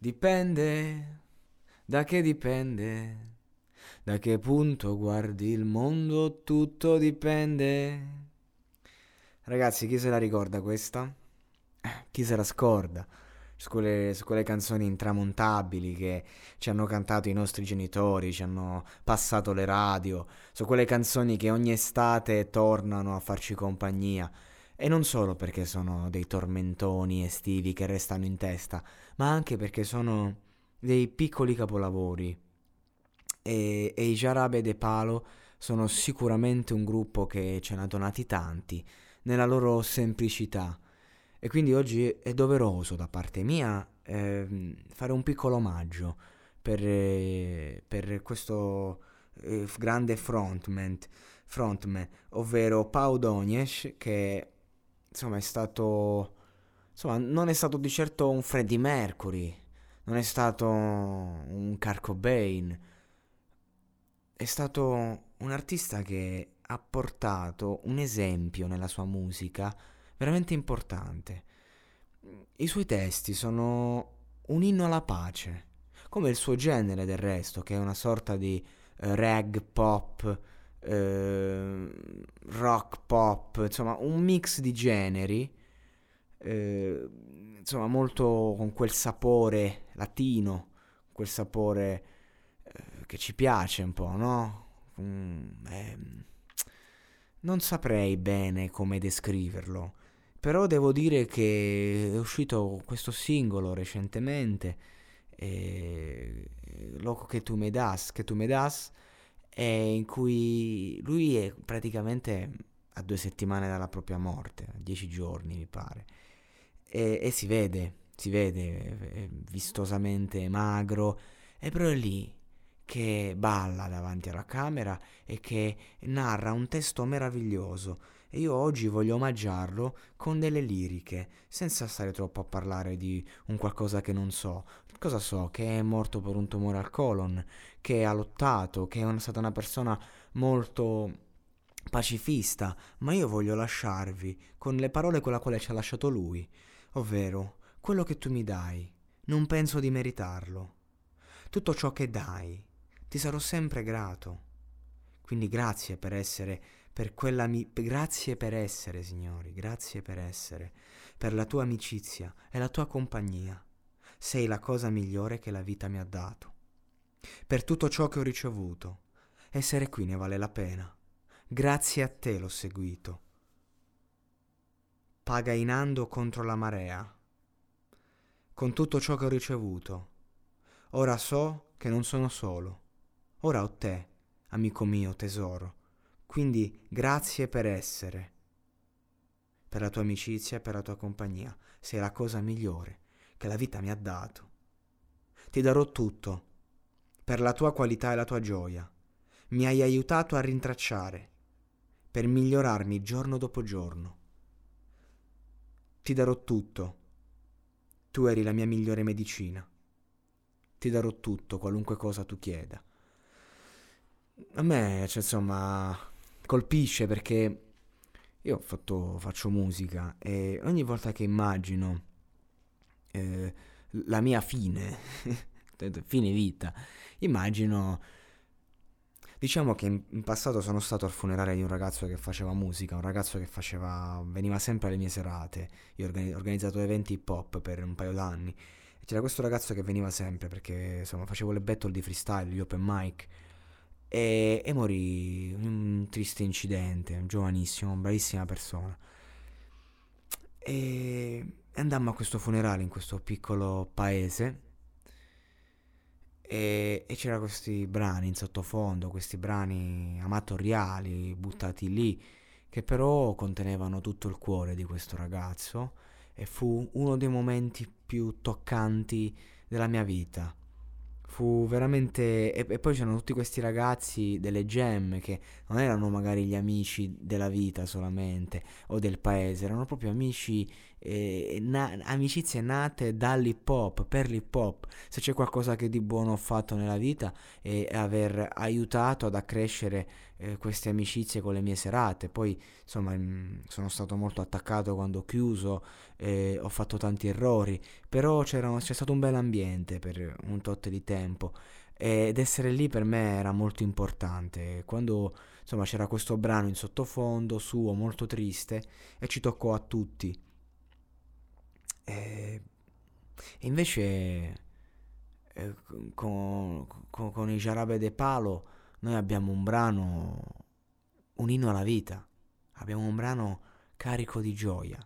Dipende, da che dipende, da che punto guardi il mondo, tutto dipende. Ragazzi, chi se la ricorda questa? Chi se la scorda? Su quelle, su quelle canzoni intramontabili che ci hanno cantato i nostri genitori, ci hanno passato le radio, su quelle canzoni che ogni estate tornano a farci compagnia. E non solo perché sono dei tormentoni estivi che restano in testa, ma anche perché sono dei piccoli capolavori. E, e i Jarabe de Palo sono sicuramente un gruppo che ce n'ha donati tanti, nella loro semplicità. E quindi oggi è doveroso da parte mia ehm, fare un piccolo omaggio per, eh, per questo eh, grande frontman, frontman, ovvero Pau Donies, che insomma è stato insomma non è stato di certo un Freddie Mercury non è stato un Kurt Cobain. È stato un artista che ha portato un esempio nella sua musica veramente importante. I suoi testi sono un inno alla pace come il suo genere del resto che è una sorta di eh, rag pop eh, rock pop, insomma un mix di generi, eh, insomma molto con quel sapore latino, quel sapore eh, che ci piace un po', no? Mm, ehm, non saprei bene come descriverlo, però devo dire che è uscito questo singolo recentemente, eh, Loco che tu me das, che tu me das, e in cui lui è praticamente a due settimane dalla propria morte, dieci giorni mi pare, e, e si vede, si vede, è vistosamente magro, e però è lì che balla davanti alla camera e che narra un testo meraviglioso. E io oggi voglio omaggiarlo con delle liriche, senza stare troppo a parlare di un qualcosa che non so. Cosa so? Che è morto per un tumore al colon, che ha lottato, che è stata una persona molto pacifista, ma io voglio lasciarvi con le parole con le quali ci ha lasciato lui, ovvero quello che tu mi dai, non penso di meritarlo. Tutto ciò che dai, ti sarò sempre grato. Quindi grazie per essere, per quella mi- grazie per essere, signori, grazie per essere, per la tua amicizia e la tua compagnia. Sei la cosa migliore che la vita mi ha dato. Per tutto ciò che ho ricevuto, essere qui ne vale la pena. Grazie a te l'ho seguito. Pagainando contro la marea. Con tutto ciò che ho ricevuto, ora so che non sono solo. Ora ho te, amico mio tesoro. Quindi grazie per essere, per la tua amicizia e per la tua compagnia. Sei la cosa migliore che la vita mi ha dato. Ti darò tutto per la tua qualità e la tua gioia. Mi hai aiutato a rintracciare, per migliorarmi giorno dopo giorno. Ti darò tutto. Tu eri la mia migliore medicina. Ti darò tutto, qualunque cosa tu chieda. A me, cioè, insomma, colpisce perché io fatto, faccio musica e ogni volta che immagino eh, la mia fine, fine vita. Immagino Diciamo che in, passato sono stato al funerale di un ragazzo che faceva musica, un ragazzo che faceva, veniva sempre alle mie serate. Io ho organizzato eventi hip hop per un paio d'anni. C'era questo ragazzo che veniva sempre perché insomma facevo le battle di freestyle, gli open mic. E, e morì in un triste incidente, giovanissimo, bravissima persona. E andammo a questo funerale in questo piccolo paese e, e c'erano questi brani in sottofondo, questi brani amatoriali buttati lì, che però contenevano tutto il cuore di questo ragazzo e fu uno dei momenti più toccanti della mia vita. Fu veramente... E, e poi c'erano tutti questi ragazzi delle gemme che non erano magari gli amici della vita solamente o del paese, erano proprio amici eh, na- amicizie nate dall'hip hop, per l'hip hop. Se c'è qualcosa che di buono ho fatto nella vita è aver aiutato ad accrescere eh, queste amicizie con le mie serate. Poi insomma mh, mm, sono stato molto attaccato quando ho chiuso, eh, ho fatto tanti errori, però c'è stato un bel ambiente per un tot di tempo ed essere lì per me era molto importante. Quando insomma c'era questo brano in sottofondo suo molto triste e ci toccò a tutti e, invece eh, con, con, con, i Jarabe de Palo noi abbiamo un brano, un inno alla vita, abbiamo un brano carico di gioia.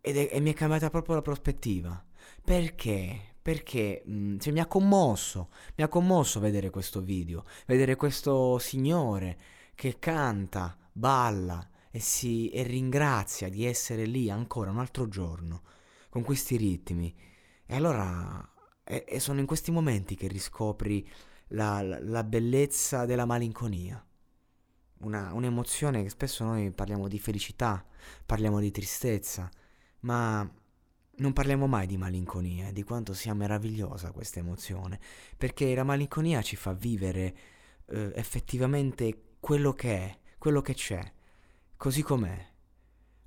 È, e mi è cambiata proprio la prospettiva. Perché? Perché mh, mm, cioè, mi ha commosso, mi ha commosso vedere questo video, vedere questo signore che canta, balla, e, si, e ringrazia di essere lì ancora un altro giorno con questi ritmi. E allora e sono in questi momenti che riscopri la, la, bellezza della malinconia. Una, un'emozione che spesso noi parliamo di felicità, parliamo di tristezza, ma non parliamo mai di malinconia, di quanto sia meravigliosa questa emozione, perché la malinconia ci fa vivere eh, effettivamente quello che è, quello che c'è, così com'è.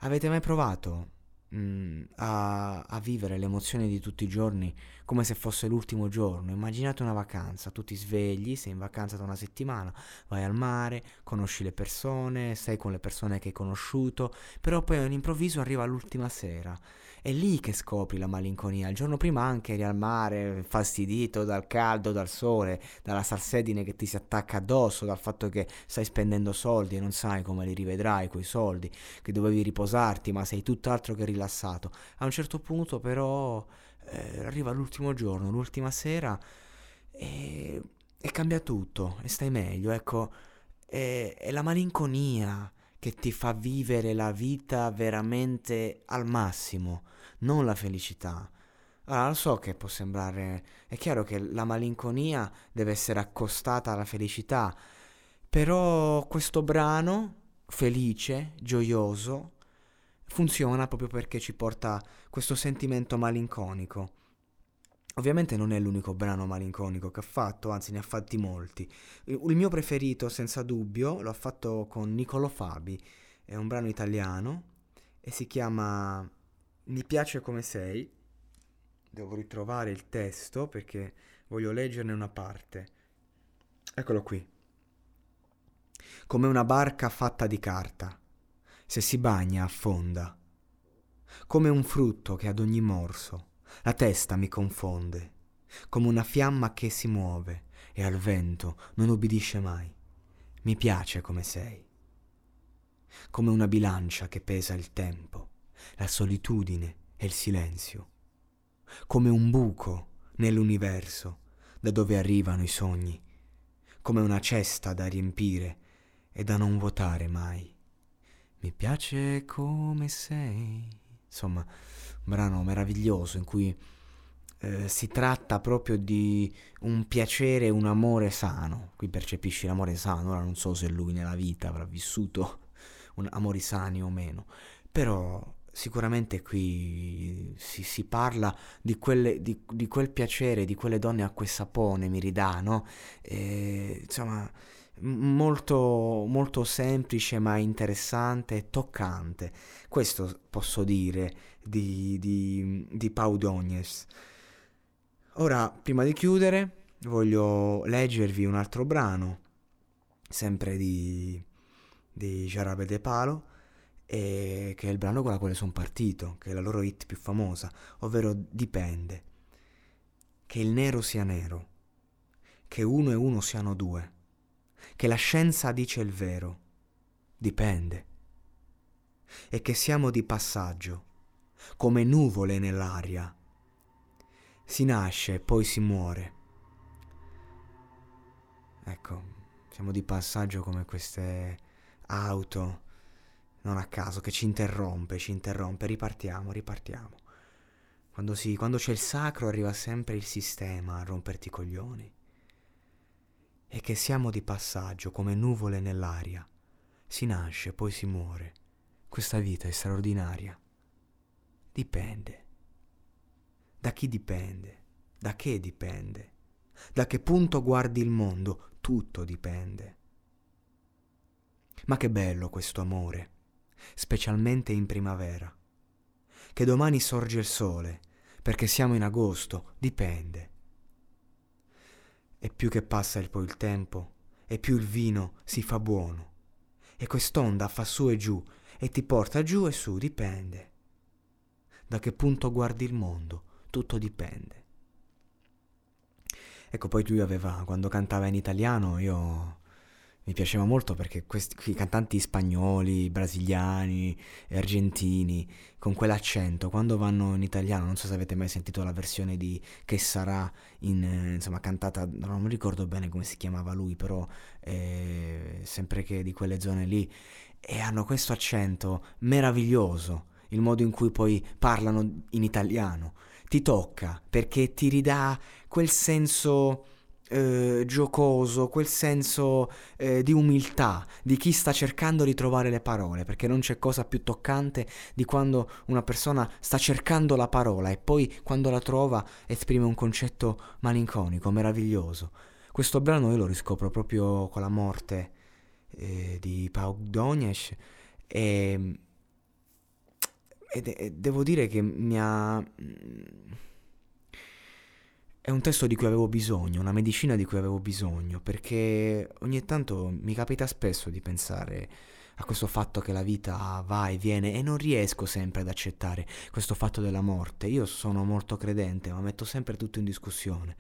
Avete mai provato mh, a, a, vivere le emozioni di tutti i giorni come se fosse l'ultimo giorno? Immaginate una vacanza, tu ti svegli, sei in vacanza da una settimana, vai al mare, conosci le persone, stai con le persone che hai conosciuto, però poi all'improvviso arriva l'ultima sera è lì che scopri la malinconia. Il giorno prima anche eri al mare, fastidito dal caldo, dal sole, dalla salsedine che ti si attacca addosso, dal fatto che stai spendendo soldi e non sai come li rivedrai quei soldi, che dovevi riposarti, ma sei tutt'altro che rilassato. A un certo punto però eh, arriva l'ultimo giorno, l'ultima sera e, e cambia tutto e stai meglio, ecco. È, è la malinconia che ti fa vivere la vita veramente al massimo, non la felicità. Allora, lo so che può sembrare... È chiaro che la malinconia deve essere accostata alla felicità, però questo brano, felice, gioioso, funziona proprio perché ci porta questo sentimento malinconico. Ovviamente non è l'unico brano malinconico che ha fatto, anzi ne ha fatti molti. Il mio preferito, senza dubbio, l'ho fatto con Nicolo Fabi, è un brano italiano e si chiama Mi piace come sei. Devo ritrovare il testo perché voglio leggerne una parte. Eccolo qui. Come una barca fatta di carta, se si bagna affonda. Come un frutto che ad ogni morso la testa mi confonde, come una fiamma che si muove e al vento non ubbidisce mai. Mi piace come sei. Come una bilancia che pesa il tempo, la solitudine e il silenzio. Come un buco nell'universo da dove arrivano i sogni. Come una cesta da riempire e da non vuotare mai. Mi piace come sei. Insomma, un brano meraviglioso in cui eh, si tratta proprio di un piacere, un amore sano. Qui percepisci l'amore sano, ora non so se lui nella vita avrà vissuto un amori sani o meno, però sicuramente qui si, si parla di, quelle, di, di, quel piacere, di quelle donne acqua e sapone, mi ridà, no? E, insomma molto, molto semplice ma interessante e toccante. Questo posso dire di, di, di Pau Dognes. Ora, prima di chiudere, voglio leggervi un altro brano, sempre di, di Jarabe de Palo, e che è il brano con la quale sono partito, che è la loro hit più famosa, ovvero Dipende. Che il nero sia nero, che uno e uno siano due, che la scienza dice il vero, dipende, e che siamo di passaggio, come nuvole nell'aria. Si nasce e poi si muore. Ecco, siamo di passaggio come queste auto non a caso, che ci interrompe, ci interrompe, ripartiamo, ripartiamo. Quando, si, quando c'è il sacro arriva sempre il sistema a romperti i coglioni. E che siamo di passaggio come nuvole nell'aria. Si nasce, poi si muore. Questa vita è straordinaria. Dipende. Da chi dipende? Da che dipende? Da che punto guardi il mondo? Tutto dipende. Ma che bello questo amore specialmente in primavera. Che domani sorge il sole, perché siamo in agosto, dipende. E più che passa il poi il tempo, e più il vino si fa buono. E quest'onda fa su e giù, e ti porta giù e su, dipende. Da che punto guardi il mondo, tutto dipende. Ecco, poi lui aveva, quando cantava in italiano, io mi piaceva molto perché questi cantanti spagnoli, brasiliani, argentini, con quell'accento, quando vanno in italiano, non so se avete mai sentito la versione di Che sarà, in, insomma, cantata, non ricordo bene come si chiamava lui, però eh, sempre che di quelle zone lì, e hanno questo accento meraviglioso, il modo in cui poi parlano in italiano. Ti tocca perché ti ridà quel senso eh, giocoso, quel senso eh, di umiltà di chi sta cercando di trovare le parole, perché non c'è cosa più toccante di quando una persona sta cercando la parola e poi quando la trova esprime un concetto malinconico, meraviglioso. Questo brano io lo riscopro proprio con la morte eh, di Pau Donies e, e, e devo dire che mi ha è un testo di cui avevo bisogno, una medicina di cui avevo bisogno, perché ogni tanto mi capita spesso di pensare a questo fatto che la vita va e viene e non riesco sempre ad accettare questo fatto della morte. Io sono molto credente, ma metto sempre tutto in discussione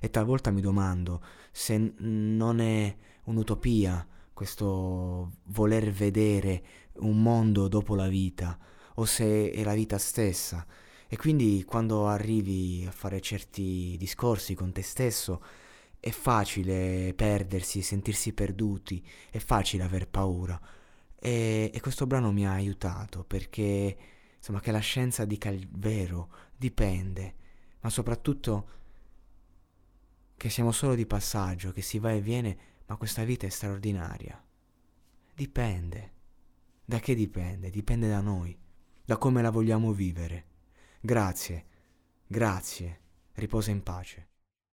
e talvolta mi domando se non è un'utopia questo voler vedere un mondo dopo la vita o se è la vita stessa e quindi quando arrivi a fare certi discorsi con te stesso è facile perdersi, sentirsi perduti, è facile aver paura. E, e questo brano mi ha aiutato perché insomma che la scienza dica il vero dipende, ma soprattutto che siamo solo di passaggio, che si va e viene, ma questa vita è straordinaria. Dipende. Da che dipende? Dipende da noi, da come la vogliamo vivere. Grazie, grazie, riposa in pace.